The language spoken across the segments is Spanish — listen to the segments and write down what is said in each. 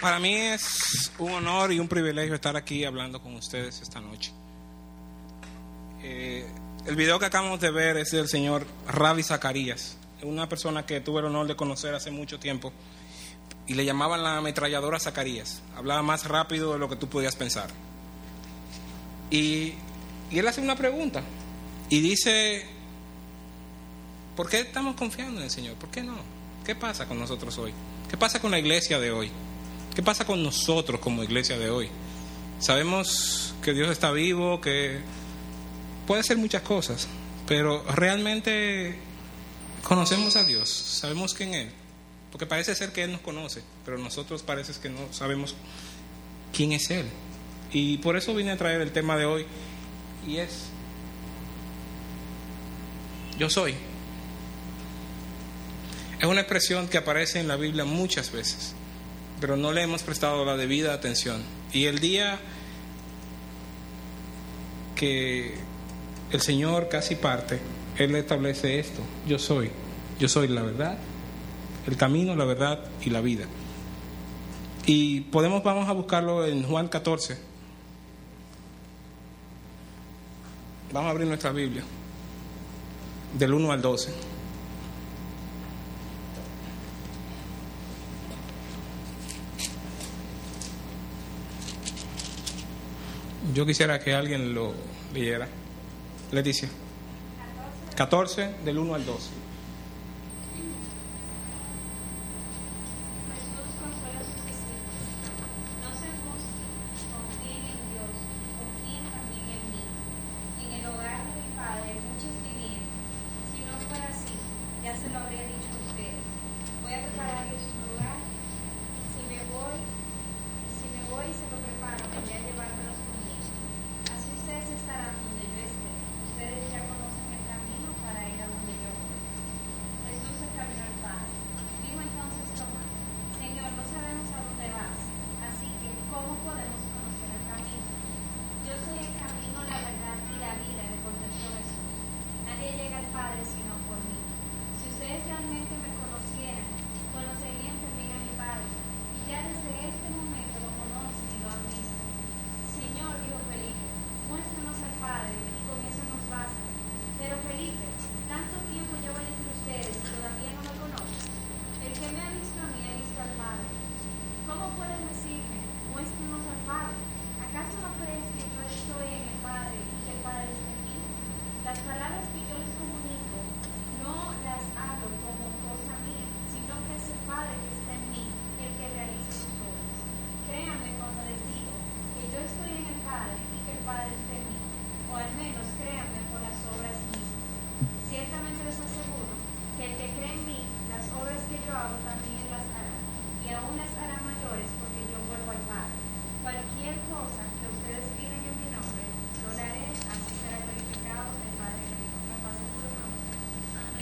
Para mí es un honor y un privilegio estar aquí hablando con ustedes esta noche. Eh, el video que acabamos de ver es del señor Ravi Zacarías, una persona que tuve el honor de conocer hace mucho tiempo y le llamaban la ametralladora Zacarías. Hablaba más rápido de lo que tú podías pensar. Y, y él hace una pregunta y dice, ¿por qué estamos confiando en el Señor? ¿Por qué no? ¿Qué pasa con nosotros hoy? ¿Qué pasa con la iglesia de hoy? ¿Qué pasa con nosotros como iglesia de hoy? Sabemos que Dios está vivo, que puede hacer muchas cosas, pero realmente conocemos a Dios, sabemos quién Él, porque parece ser que Él nos conoce, pero nosotros parece que no sabemos quién es Él. Y por eso vine a traer el tema de hoy, y es, yo soy. Es una expresión que aparece en la Biblia muchas veces pero no le hemos prestado la debida atención. Y el día que el Señor casi parte, Él establece esto, yo soy, yo soy la verdad, el camino, la verdad y la vida. Y podemos, vamos a buscarlo en Juan 14. Vamos a abrir nuestra Biblia, del 1 al 12. Yo quisiera que alguien lo leyera. Leticia. 14 del 1 al 12.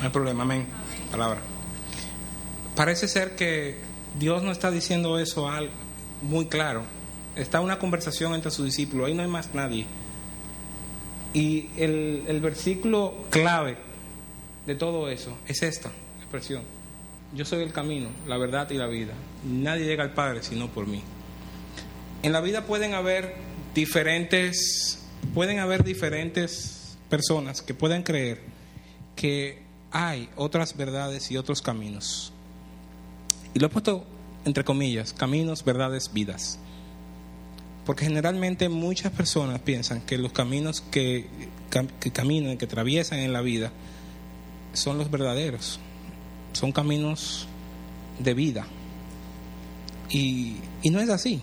Hay problema, amén. Palabra. Parece ser que Dios no está diciendo eso muy claro. Está una conversación entre sus discípulos, ahí no hay más nadie. Y el, el versículo clave de todo eso es esta expresión. Yo soy el camino, la verdad y la vida. Nadie llega al Padre sino por mí. En la vida pueden haber diferentes, pueden haber diferentes personas que pueden creer que hay otras verdades y otros caminos. Y lo he puesto entre comillas, caminos, verdades, vidas. Porque generalmente muchas personas piensan que los caminos que, que caminan, que atraviesan en la vida, son los verdaderos. Son caminos de vida. Y, y no es así.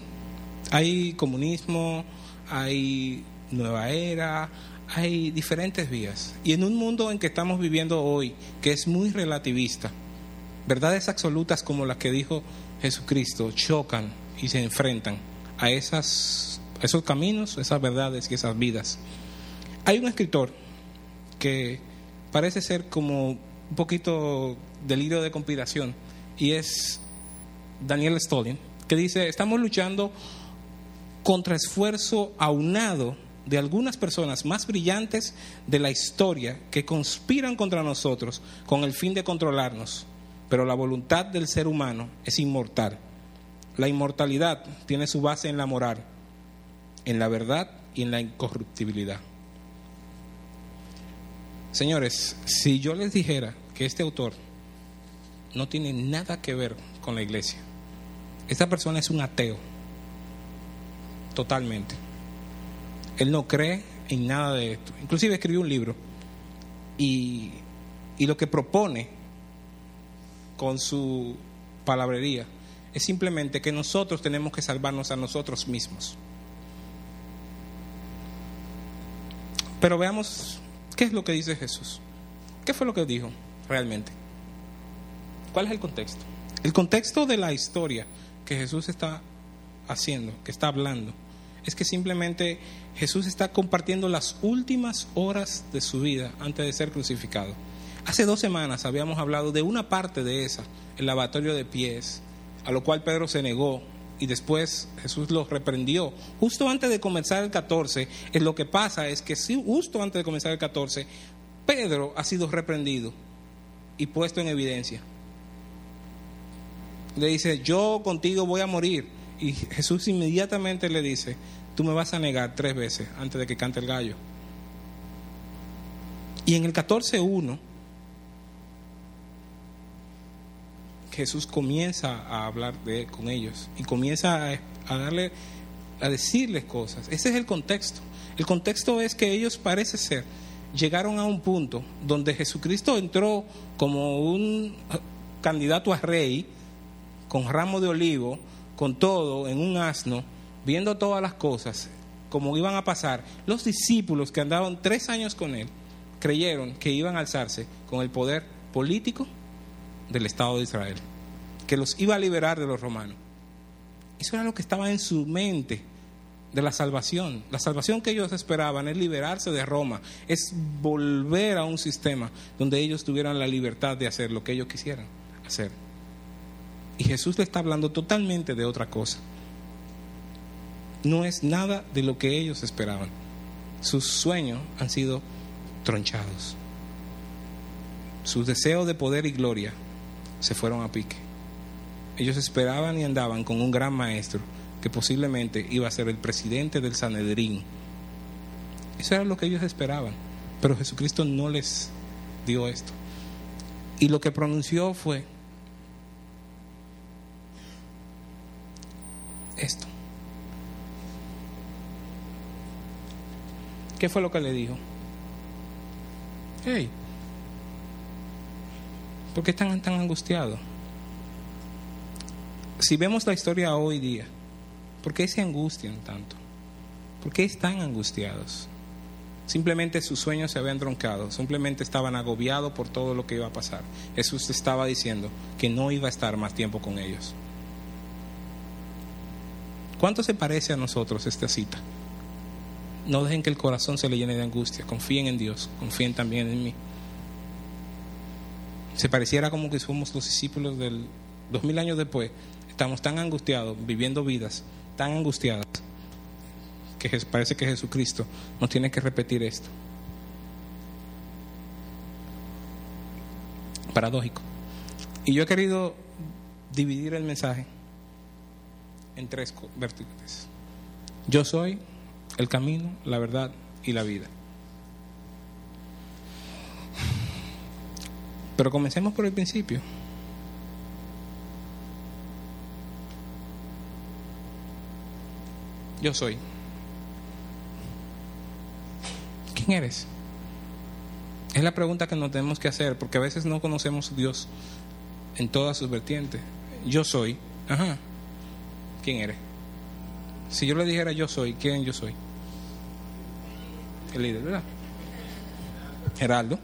Hay comunismo, hay nueva era, hay diferentes vías. Y en un mundo en que estamos viviendo hoy, que es muy relativista, verdades absolutas como las que dijo Jesucristo chocan y se enfrentan a esas, esos caminos, esas verdades y esas vidas. Hay un escritor que parece ser como un poquito delirio de conspiración y es Daniel Stolin, que dice, estamos luchando contra esfuerzo aunado de algunas personas más brillantes de la historia que conspiran contra nosotros con el fin de controlarnos, pero la voluntad del ser humano es inmortal la inmortalidad tiene su base en la moral, en la verdad y en la incorruptibilidad. Señores, si yo les dijera que este autor no tiene nada que ver con la iglesia, esta persona es un ateo, totalmente. Él no cree en nada de esto. Inclusive escribió un libro y, y lo que propone con su palabrería es simplemente que nosotros tenemos que salvarnos a nosotros mismos. Pero veamos qué es lo que dice Jesús. ¿Qué fue lo que dijo realmente? ¿Cuál es el contexto? El contexto de la historia que Jesús está haciendo, que está hablando, es que simplemente Jesús está compartiendo las últimas horas de su vida antes de ser crucificado. Hace dos semanas habíamos hablado de una parte de esa, el lavatorio de pies, a lo cual Pedro se negó y después Jesús lo reprendió. Justo antes de comenzar el 14, es lo que pasa es que justo antes de comenzar el 14, Pedro ha sido reprendido y puesto en evidencia. Le dice, yo contigo voy a morir. Y Jesús inmediatamente le dice, tú me vas a negar tres veces antes de que cante el gallo. Y en el 14.1, Jesús comienza a hablar con ellos y comienza a darle, a decirles cosas. Ese es el contexto. El contexto es que ellos parece ser llegaron a un punto donde Jesucristo entró como un candidato a rey, con ramo de olivo, con todo, en un asno, viendo todas las cosas, como iban a pasar. Los discípulos que andaban tres años con él, creyeron que iban a alzarse con el poder político del Estado de Israel, que los iba a liberar de los romanos. Eso era lo que estaba en su mente de la salvación. La salvación que ellos esperaban es liberarse de Roma, es volver a un sistema donde ellos tuvieran la libertad de hacer lo que ellos quisieran hacer. Y Jesús le está hablando totalmente de otra cosa. No es nada de lo que ellos esperaban. Sus sueños han sido tronchados. Sus deseos de poder y gloria se fueron a pique. Ellos esperaban y andaban con un gran maestro que posiblemente iba a ser el presidente del Sanedrín. Eso era lo que ellos esperaban, pero Jesucristo no les dio esto. Y lo que pronunció fue esto. ¿Qué fue lo que le dijo? Hey, ¿por qué están tan angustiados? Si vemos la historia hoy día, ¿Por qué se angustian tanto? ¿Por qué están angustiados? Simplemente sus sueños se habían troncado, simplemente estaban agobiados por todo lo que iba a pasar. Jesús estaba diciendo que no iba a estar más tiempo con ellos. ¿Cuánto se parece a nosotros esta cita? No dejen que el corazón se le llene de angustia, confíen en Dios, confíen también en mí. Se pareciera como que somos los discípulos del dos mil años después, estamos tan angustiados, viviendo vidas tan angustiadas que parece que Jesucristo nos tiene que repetir esto. Paradójico. Y yo he querido dividir el mensaje en tres vértices. Yo soy el camino, la verdad y la vida. Pero comencemos por el principio. Yo soy. ¿Quién eres? Es la pregunta que nos tenemos que hacer, porque a veces no conocemos a Dios en todas sus vertientes. Yo soy. Ajá. ¿Quién eres? Si yo le dijera yo soy, ¿quién yo soy? El líder, ¿verdad? Geraldo.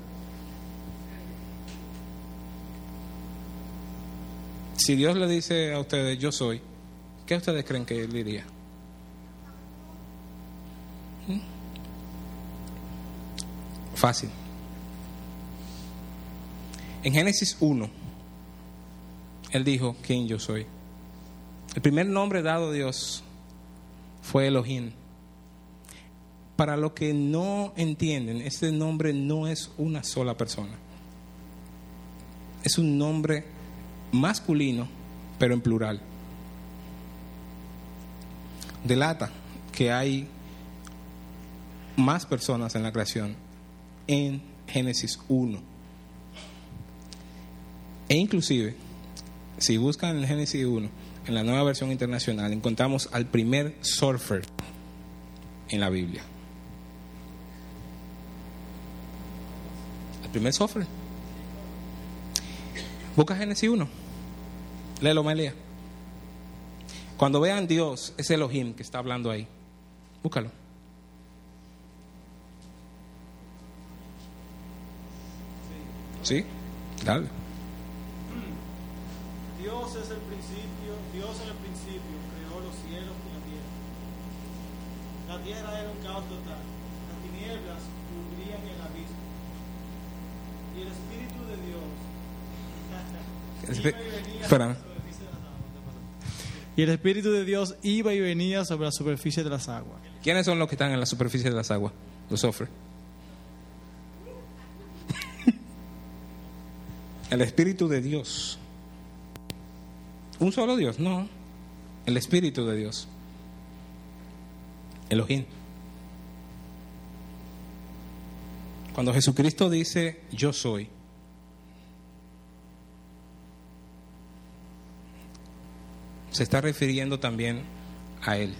Si Dios le dice a ustedes yo soy, ¿qué ustedes creen que él diría? Fácil. En Génesis 1, Él dijo quién yo soy. El primer nombre dado a Dios fue Elohim. Para los que no entienden, este nombre no es una sola persona. Es un nombre masculino, pero en plural. delata que hay más personas en la creación en Génesis 1. E inclusive, si buscan en Génesis 1, en la nueva versión internacional, encontramos al primer surfer en la Biblia. El primer surfer. Busca Génesis 1. Léelo, Melia. Cuando vean Dios, es Elohim que está hablando ahí. Búscalo. ¿Sí? Dale. Dios es el principio, Dios en el principio creó los cielos y la tierra. La tierra era un caos total, las tinieblas cubrían el abismo. Y el Espíritu de Dios iba y venía Espera. sobre la superficie de las aguas. Y el Espíritu de Dios iba y venía sobre la superficie de las aguas. ¿Quiénes son los que están en la superficie de las aguas? Los sofres. El Espíritu de Dios. ¿Un solo Dios? No. El Espíritu de Dios. Elohim. Cuando Jesucristo dice yo soy, se está refiriendo también a Él.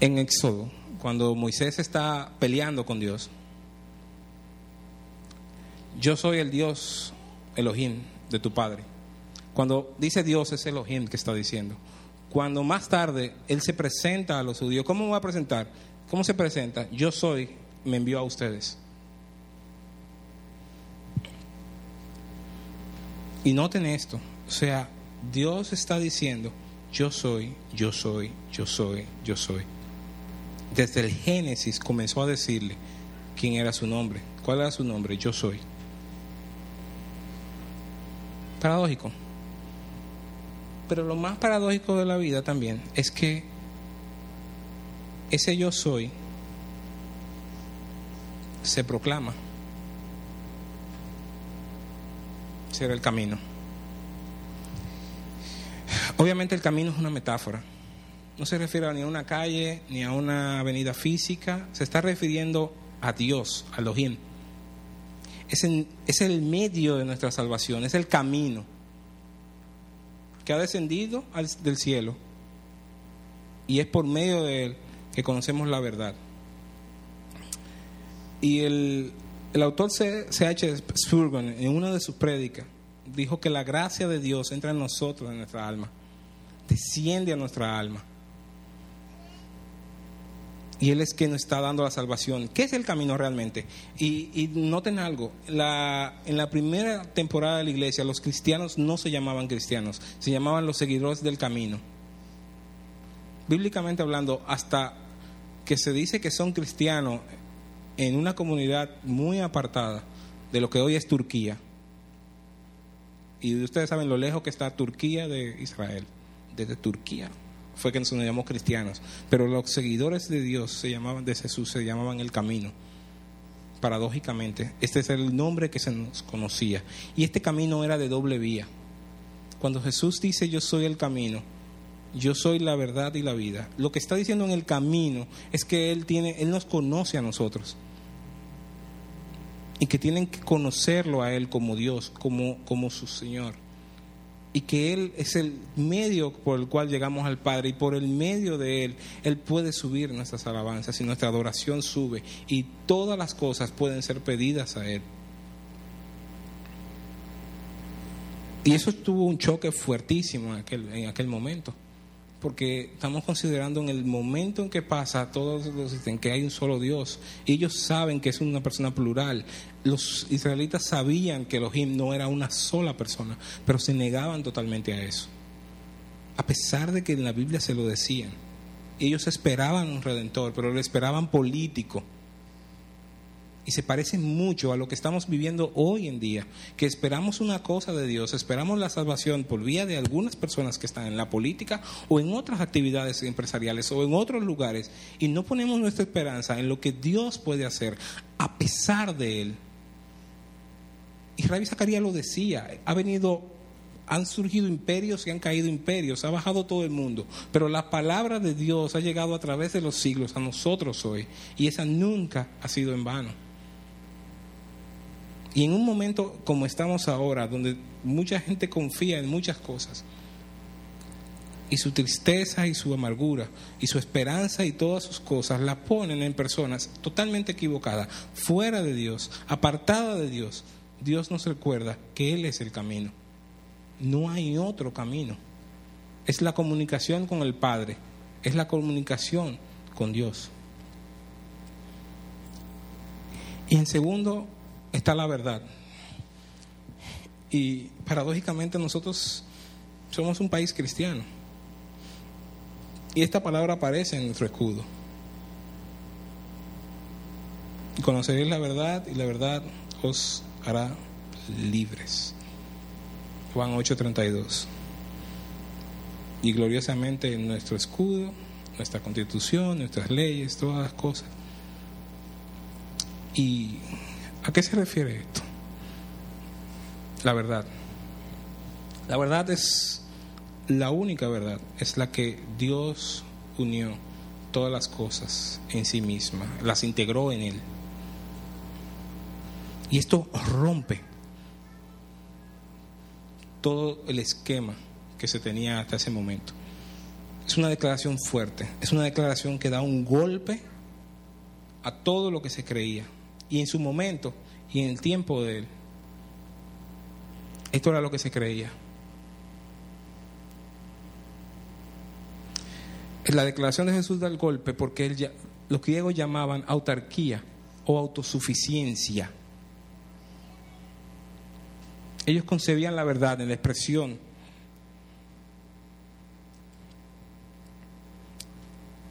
En Éxodo, cuando Moisés está peleando con Dios, yo soy el Dios Elohim de tu padre. Cuando dice Dios es Elohim que está diciendo. Cuando más tarde Él se presenta a los judíos, ¿cómo va a presentar? ¿Cómo se presenta? Yo soy, me envió a ustedes. Y noten esto, o sea, Dios está diciendo, yo soy, yo soy, yo soy, yo soy. Desde el Génesis comenzó a decirle quién era su nombre. ¿Cuál era su nombre? Yo soy. Paradójico. Pero lo más paradójico de la vida también es que ese yo soy se proclama ser el camino. Obviamente el camino es una metáfora. No se refiere ni a una calle ni a una avenida física, se está refiriendo a Dios, a Elohim. Es, en- es el medio de nuestra salvación, es el camino que ha descendido del cielo y es por medio de él que conocemos la verdad. Y el, el autor C. C. H. Spurgeon, en una de sus prédicas, dijo que la gracia de Dios entra en nosotros, en nuestra alma, desciende a nuestra alma. Y Él es quien nos está dando la salvación. ¿Qué es el camino realmente? Y, y noten algo, la, en la primera temporada de la iglesia los cristianos no se llamaban cristianos, se llamaban los seguidores del camino. Bíblicamente hablando, hasta que se dice que son cristianos en una comunidad muy apartada de lo que hoy es Turquía. Y ustedes saben lo lejos que está Turquía de Israel. Desde Turquía fue que nos llamamos cristianos. Pero los seguidores de Dios se llamaban, de Jesús, se llamaban el camino. Paradójicamente, este es el nombre que se nos conocía. Y este camino era de doble vía. Cuando Jesús dice yo soy el camino, yo soy la verdad y la vida, lo que está diciendo en el camino es que Él tiene, Él nos conoce a nosotros. Y que tienen que conocerlo a Él como Dios, como, como su Señor. Y que Él es el medio por el cual llegamos al Padre. Y por el medio de Él, Él puede subir nuestras alabanzas y nuestra adoración sube. Y todas las cosas pueden ser pedidas a Él. Y eso tuvo un choque fuertísimo en aquel, en aquel momento. Porque estamos considerando en el momento en que pasa, todos los, en que hay un solo Dios. Ellos saben que es una persona plural. Los israelitas sabían que Elohim no era una sola persona, pero se negaban totalmente a eso. A pesar de que en la Biblia se lo decían. Ellos esperaban un redentor, pero lo esperaban político y se parece mucho a lo que estamos viviendo hoy en día, que esperamos una cosa de Dios, esperamos la salvación por vía de algunas personas que están en la política o en otras actividades empresariales o en otros lugares y no ponemos nuestra esperanza en lo que Dios puede hacer a pesar de Él. Y Rabbi Zacarías lo decía, ha venido Han surgido imperios y han caído imperios, ha bajado todo el mundo, pero la palabra de Dios ha llegado a través de los siglos a nosotros hoy y esa nunca ha sido en vano. Y en un momento como estamos ahora, donde mucha gente confía en muchas cosas, y su tristeza y su amargura y su esperanza y todas sus cosas la ponen en personas totalmente equivocadas, fuera de Dios, apartada de Dios, Dios nos recuerda que Él es el camino. No hay otro camino. Es la comunicación con el Padre, es la comunicación con Dios. Y en segundo está la verdad. Y paradójicamente nosotros somos un país cristiano. Y esta palabra aparece en nuestro escudo. Y conoceréis la verdad y la verdad os hará libres. Juan 8:32. Y gloriosamente en nuestro escudo, nuestra constitución, nuestras leyes, todas las cosas. ¿Y a qué se refiere esto? La verdad. La verdad es la única verdad, es la que Dios unió todas las cosas en sí misma, las integró en Él. Y esto rompe todo el esquema que se tenía hasta ese momento. Es una declaración fuerte, es una declaración que da un golpe a todo lo que se creía. Y en su momento y en el tiempo de él, esto era lo que se creía. La declaración de Jesús da el golpe porque él, los griegos llamaban autarquía o autosuficiencia. Ellos concebían la verdad en la expresión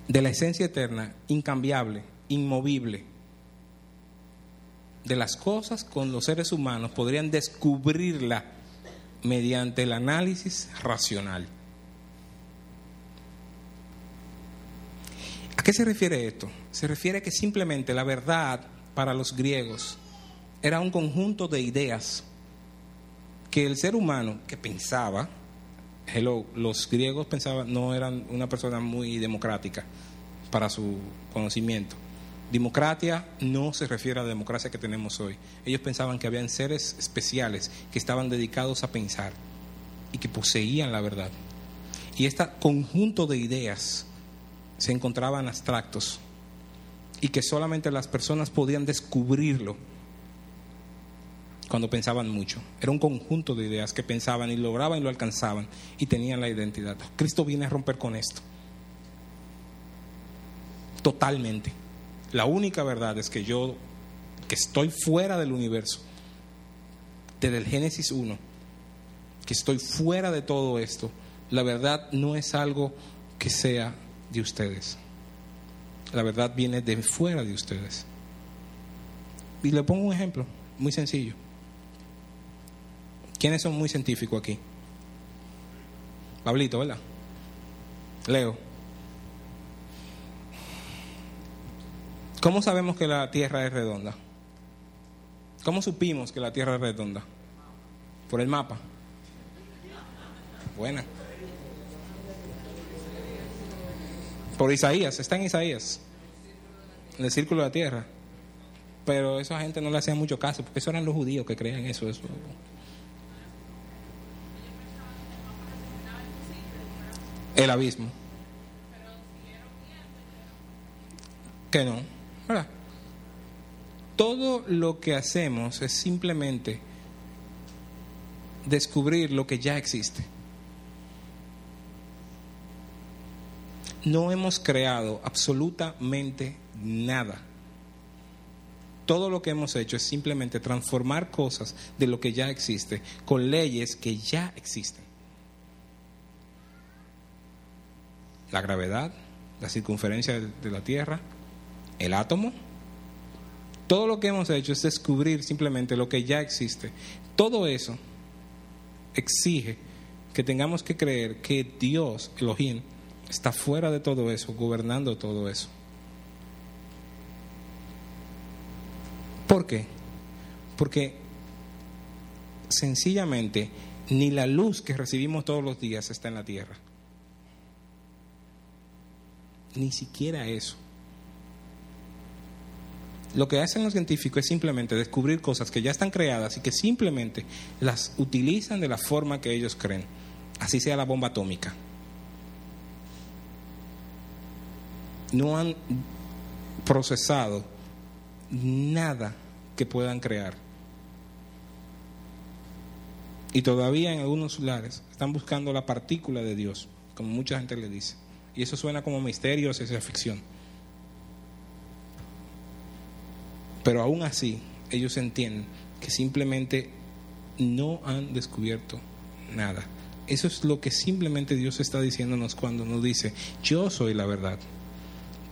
de la esencia eterna, incambiable, inmovible, de las cosas con los seres humanos podrían descubrirla mediante el análisis racional. ¿A qué se refiere esto? Se refiere que simplemente la verdad para los griegos era un conjunto de ideas que el ser humano que pensaba, hello, los griegos pensaban, no eran una persona muy democrática para su conocimiento. Democracia no se refiere a la democracia que tenemos hoy. Ellos pensaban que habían seres especiales que estaban dedicados a pensar y que poseían la verdad. Y este conjunto de ideas se encontraban abstractos y que solamente las personas podían descubrirlo cuando pensaban mucho. Era un conjunto de ideas que pensaban y lograban y lo alcanzaban y tenían la identidad. Cristo viene a romper con esto. Totalmente. La única verdad es que yo, que estoy fuera del universo, desde el Génesis 1, que estoy fuera de todo esto, la verdad no es algo que sea de ustedes. La verdad viene de fuera de ustedes. Y le pongo un ejemplo muy sencillo. ¿Quiénes son muy científicos aquí? Pablito, ¿verdad? Leo. ¿Cómo sabemos que la Tierra es redonda? ¿Cómo supimos que la Tierra es redonda? Por el mapa. Buena. Por Isaías, está en Isaías, en el círculo de la tierra. Pero esa gente no le hacía mucho caso, porque eso eran los judíos que creían eso. eso. El abismo. Que no, Todo lo que hacemos es simplemente descubrir lo que ya existe. no hemos creado absolutamente nada. Todo lo que hemos hecho es simplemente transformar cosas de lo que ya existe con leyes que ya existen. La gravedad, la circunferencia de la Tierra, el átomo. Todo lo que hemos hecho es descubrir simplemente lo que ya existe. Todo eso exige que tengamos que creer que Dios, Elohim, está fuera de todo eso, gobernando todo eso. ¿Por qué? Porque sencillamente ni la luz que recibimos todos los días está en la tierra. Ni siquiera eso. Lo que hacen los científicos es simplemente descubrir cosas que ya están creadas y que simplemente las utilizan de la forma que ellos creen. Así sea la bomba atómica. No han procesado nada que puedan crear. Y todavía en algunos lugares están buscando la partícula de Dios, como mucha gente le dice. Y eso suena como misterio o ciencia ficción. Pero aún así, ellos entienden que simplemente no han descubierto nada. Eso es lo que simplemente Dios está diciéndonos cuando nos dice, yo soy la verdad.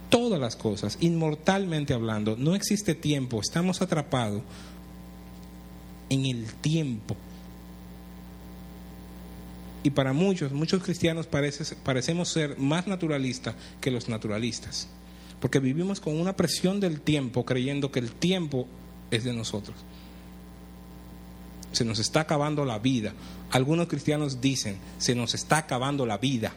Todas las cosas, inmortalmente hablando, no existe tiempo, estamos atrapados en el tiempo. Y para muchos, muchos cristianos parece, parecemos ser más naturalistas que los naturalistas porque vivimos con una presión del tiempo creyendo que el tiempo es de nosotros. Se nos está acabando la vida. Algunos cristianos dicen, se nos está acabando la vida.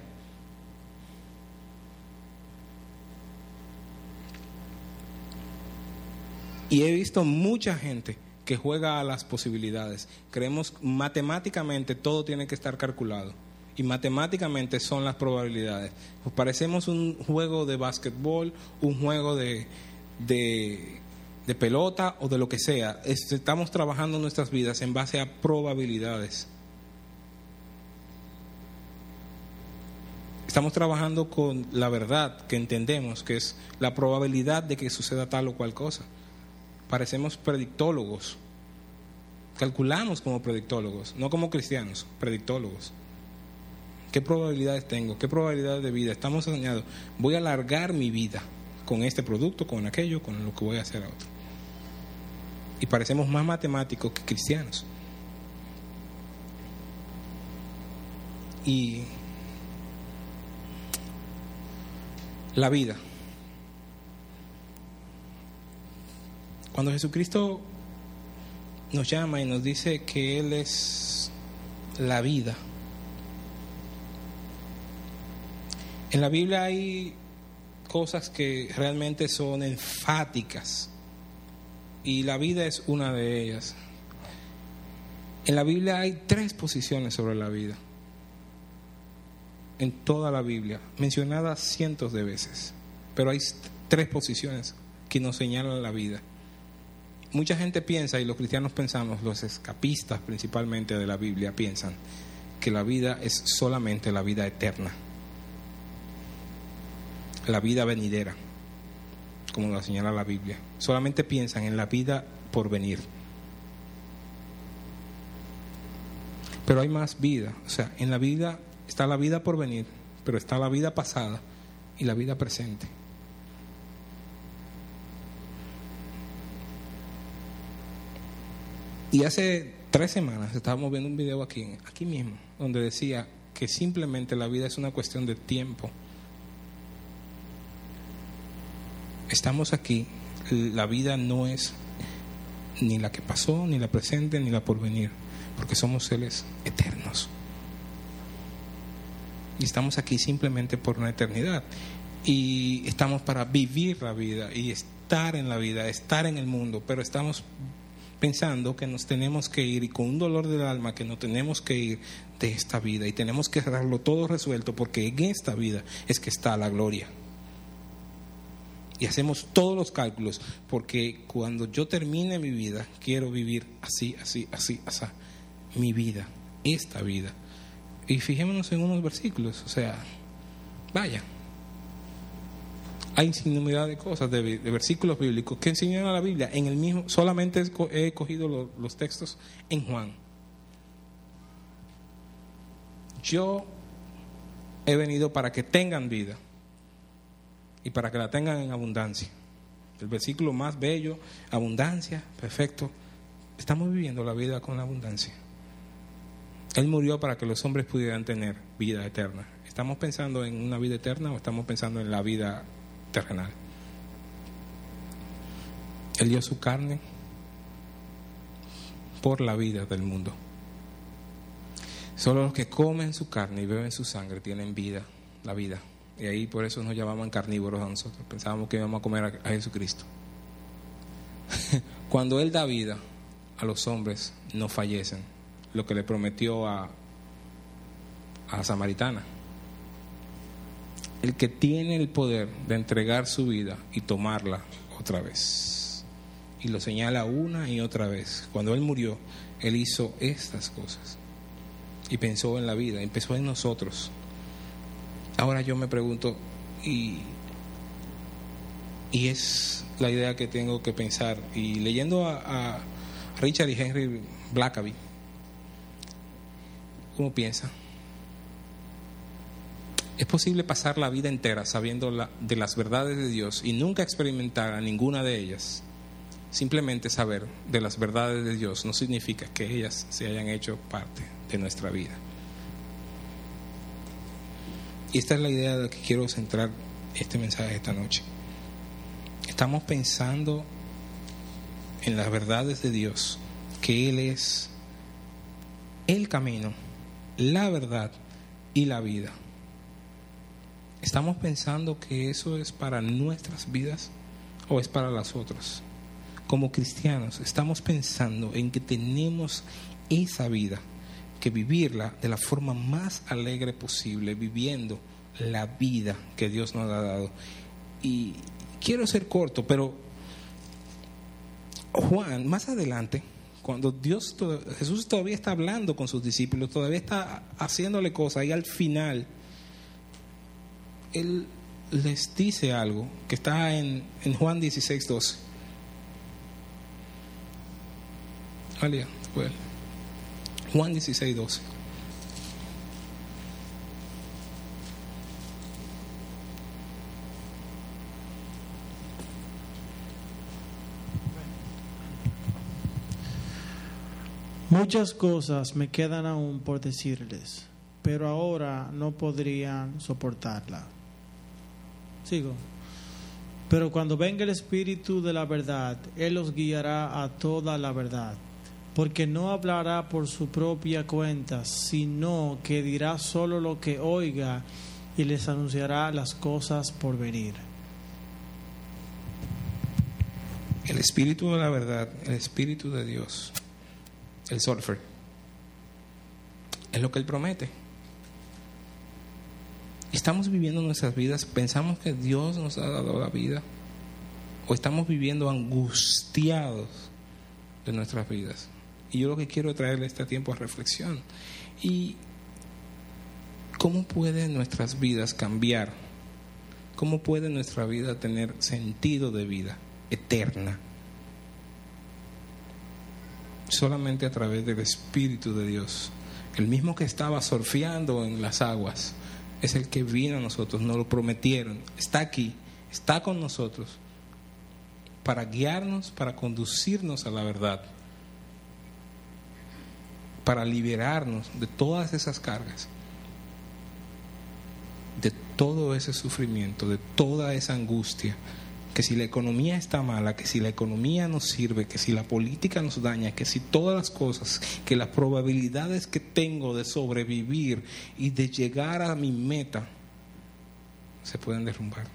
Y he visto mucha gente que juega a las posibilidades. Creemos matemáticamente todo tiene que estar calculado y matemáticamente son las probabilidades. Pues parecemos un juego de básquetbol, un juego de, de, de, pelota o de lo que sea. Estamos trabajando nuestras vidas en base a probabilidades. Estamos trabajando con la verdad que entendemos, que es la probabilidad de que suceda tal o cual cosa. Parecemos predictólogos. Calculamos como predictólogos, no como cristianos, predictólogos. ¿Qué probabilidades tengo? ¿Qué probabilidades de vida? Estamos soñando. Voy a alargar mi vida con este producto, con aquello, con lo que voy a hacer a otro. Y parecemos más matemáticos que cristianos. Y la vida. Cuando Jesucristo nos llama y nos dice que Él es la vida, En la Biblia hay cosas que realmente son enfáticas y la vida es una de ellas. En la Biblia hay tres posiciones sobre la vida, en toda la Biblia, mencionadas cientos de veces, pero hay tres posiciones que nos señalan la vida. Mucha gente piensa, y los cristianos pensamos, los escapistas principalmente de la Biblia piensan, que la vida es solamente la vida eterna la vida venidera, como lo señala la Biblia. Solamente piensan en la vida por venir. Pero hay más vida. O sea, en la vida está la vida por venir, pero está la vida pasada y la vida presente. Y hace tres semanas estábamos viendo un video aquí, aquí mismo, donde decía que simplemente la vida es una cuestión de tiempo. Estamos aquí, la vida no es ni la que pasó, ni la presente, ni la por venir, porque somos seres eternos. Y estamos aquí simplemente por una eternidad. Y estamos para vivir la vida y estar en la vida, estar en el mundo, pero estamos pensando que nos tenemos que ir y con un dolor del alma que no tenemos que ir de esta vida y tenemos que dejarlo todo resuelto porque en esta vida es que está la gloria y hacemos todos los cálculos, porque cuando yo termine mi vida, quiero vivir así, así, así, así, mi vida, esta vida. Y fijémonos en unos versículos, o sea, vaya, hay infinidad de cosas, de, versículos bíblicos que enseñan a la Biblia. En el mismo, solamente he cogido los textos en Juan. Yo he venido para que tengan vida y para que la tengan en abundancia. El versículo más bello, abundancia, perfecto. Estamos viviendo la vida con abundancia. Él murió para que los hombres pudieran tener vida eterna. ¿Estamos pensando en una vida eterna o estamos pensando en la vida terrenal? Él dio su carne por la vida del mundo. Solo los que comen su carne y beben su sangre tienen vida, la vida. Y ahí por eso nos llamaban carnívoros a nosotros. Pensábamos que íbamos a comer a, Jesucristo. Cuando Él da vida a los hombres, no fallecen. Lo que le prometió a, a samaritana. El que tiene el poder de entregar su vida y tomarla otra vez. Y lo señala una y otra vez. Cuando Él murió, Él hizo estas cosas. Y pensó en la vida, empezó en nosotros. Ahora yo me pregunto, y, y es la idea que tengo que pensar. Y leyendo a, Richard y Henry Blackaby, ¿cómo piensa? Es posible pasar la vida entera sabiendo la, de las verdades de Dios y nunca experimentar a ninguna de ellas. Simplemente saber de las verdades de Dios no significa que ellas se hayan hecho parte de nuestra vida. Y esta es la idea de la que quiero centrar este mensaje esta noche. Estamos pensando en las verdades de Dios, que Él es el camino, la verdad y la vida. ¿Estamos pensando que eso es para nuestras vidas o es para las otras? Como cristianos, estamos pensando en que tenemos esa vida, que vivirla de la forma más alegre posible, viviendo la vida que Dios nos ha dado. Y quiero ser corto, pero Juan, más adelante, cuando Dios, Jesús todavía está hablando con sus discípulos, todavía está haciéndole cosas, y al final, Él les dice algo que está en, en Juan 16, 12. Alia. Juan 16, 12. Muchas cosas me quedan aún por decirles, pero ahora no podrían soportarla. Sigo. Pero cuando venga el Espíritu de la verdad, Él los guiará a toda la verdad, porque no hablará por su propia cuenta, sino que dirá solo lo que oiga y les anunciará las cosas por venir. El Espíritu de la verdad, el Espíritu de Dios, el surfer, es lo que Él promete. Estamos viviendo nuestras vidas, pensamos que Dios nos ha dado la vida, o estamos viviendo angustiados de nuestras vidas. Y yo lo que quiero traerle este tiempo a reflexión. ¿Y cómo pueden nuestras vidas cambiar? ¿Cómo puede nuestra vida tener sentido de vida eterna? Solamente a través del Espíritu de Dios. El mismo que estaba surfeando en las aguas es el que vino a nosotros, nos lo prometieron, está aquí, está con nosotros para guiarnos, para conducirnos a la verdad, para liberarnos de todas esas cargas, de todo ese sufrimiento, de toda esa angustia, que si la economía está mala, que si la economía nos sirve, que si la política nos daña, que si todas las cosas, que las probabilidades que tengo de sobrevivir y de llegar a mi meta se pueden derrumbar.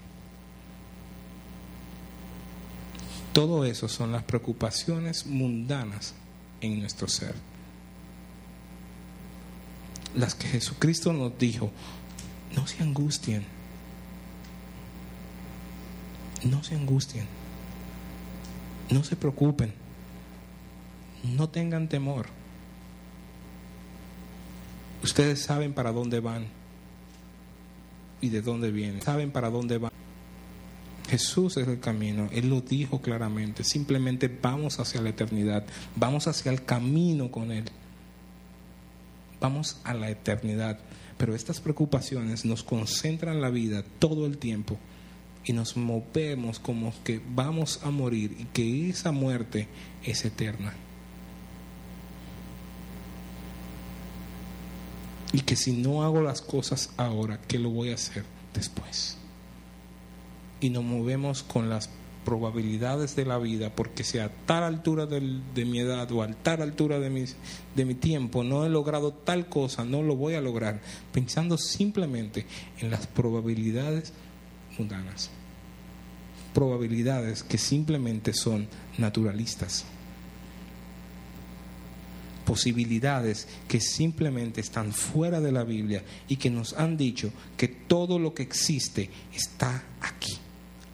Todo eso son las preocupaciones mundanas en nuestro ser. Las que Jesucristo nos dijo, no se angustien, no se angustien, no se preocupen, no tengan temor. Ustedes saben para dónde van y de dónde vienen, saben para dónde van. Jesús es el camino, Él lo dijo claramente, simplemente vamos hacia la eternidad, vamos hacia el camino con Él, vamos a la eternidad, pero estas preocupaciones nos concentran la vida todo el tiempo y nos movemos como que vamos a morir y que esa muerte es eterna. Y que si no hago las cosas ahora, ¿qué lo voy a hacer después? Y nos movemos con las probabilidades de la vida, porque si a tal altura de mi edad o a tal altura de, mis, de mi tiempo no he logrado tal cosa, no lo voy a lograr, pensando simplemente en las probabilidades mundanas. Probabilidades que simplemente son naturalistas. Posibilidades que simplemente están fuera de la Biblia y que nos han dicho que todo lo que existe está aquí,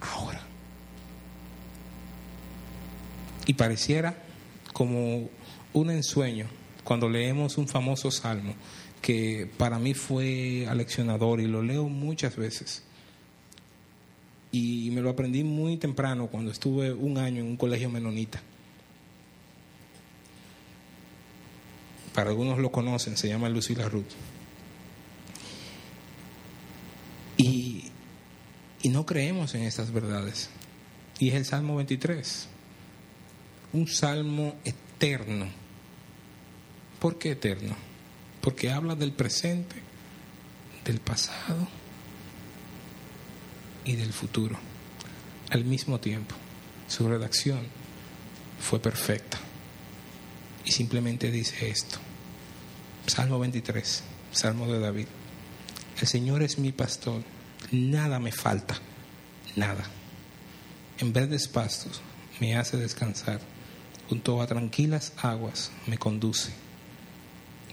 ahora. Y pareciera como un ensueño cuando leemos un famoso salmo que para mí fue aleccionador y lo leo muchas veces. Y me lo aprendí muy temprano cuando estuve un año en un colegio menonita. Para algunos lo conocen, se llama Lucila Ruth. Y, y no creemos en estas verdades. Y es el Salmo 23 un salmo eterno. ¿Por qué eterno? Porque habla del presente, del pasado y del futuro. Al mismo tiempo, su redacción fue perfecta. Y simplemente dice esto. Salmo 23, Salmo de David. El Señor es mi pastor, nada me falta, nada. En verdes pastos me hace descansar junto a tranquilas aguas me conduce,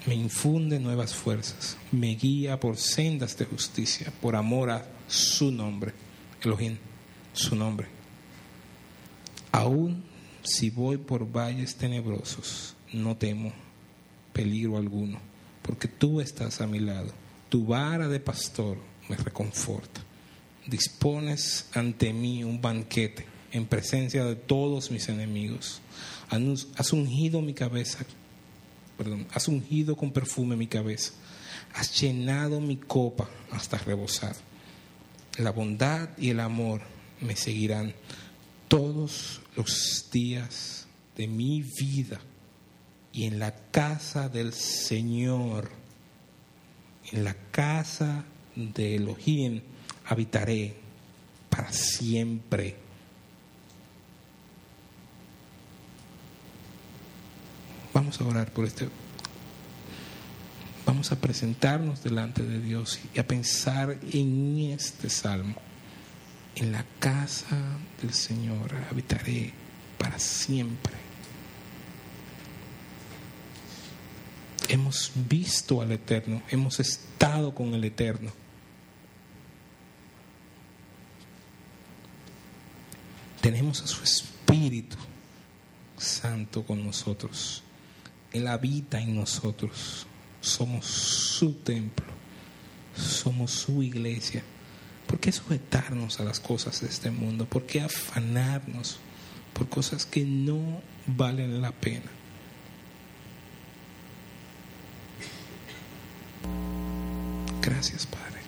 me infunde nuevas fuerzas, me guía por sendas de justicia, por amor a su nombre, Elohim, su nombre. Aún si voy por valles tenebrosos, no temo peligro alguno, porque tú estás a mi lado, tu vara de pastor me reconforta. Dispones ante mí un banquete en presencia de todos mis enemigos. Has ungido mi cabeza, perdón, has ungido con perfume mi cabeza. Has llenado mi copa hasta rebosar. La bondad y el amor me seguirán todos los días de mi vida. Y en la casa del Señor, en la casa de Elohim, habitaré para siempre. Vamos a orar por este. Vamos a presentarnos delante de Dios y a pensar en este salmo. En la casa del Señor habitaré para siempre. Hemos visto al Eterno, hemos estado con el Eterno. Tenemos a su Espíritu Santo con nosotros. Él habita en nosotros. Somos su templo. Somos su iglesia. ¿Por qué sujetarnos a las cosas de este mundo? ¿Por qué afanarnos por cosas que no valen la pena? Gracias, Padre.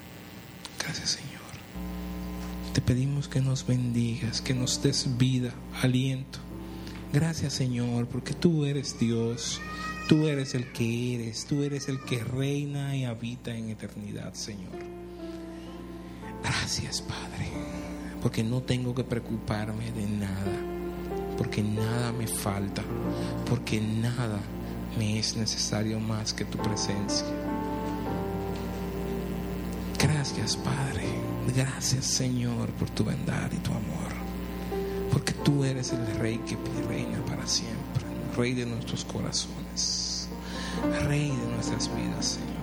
Gracias, Señor. Te pedimos que nos bendigas, que nos des vida, aliento. Gracias, Señor, porque tú eres Dios. Tú eres el que eres, tú eres el que reina y habita en eternidad, Señor. Gracias, Padre, porque no tengo que preocuparme de nada, porque nada me falta, porque nada me es necesario más que tu presencia. Gracias, Padre. Gracias, Señor, por tu bondad y tu amor. Porque tú eres el Rey que reina para siempre, Rey de nuestros corazones, Rey de nuestras vidas, Señor.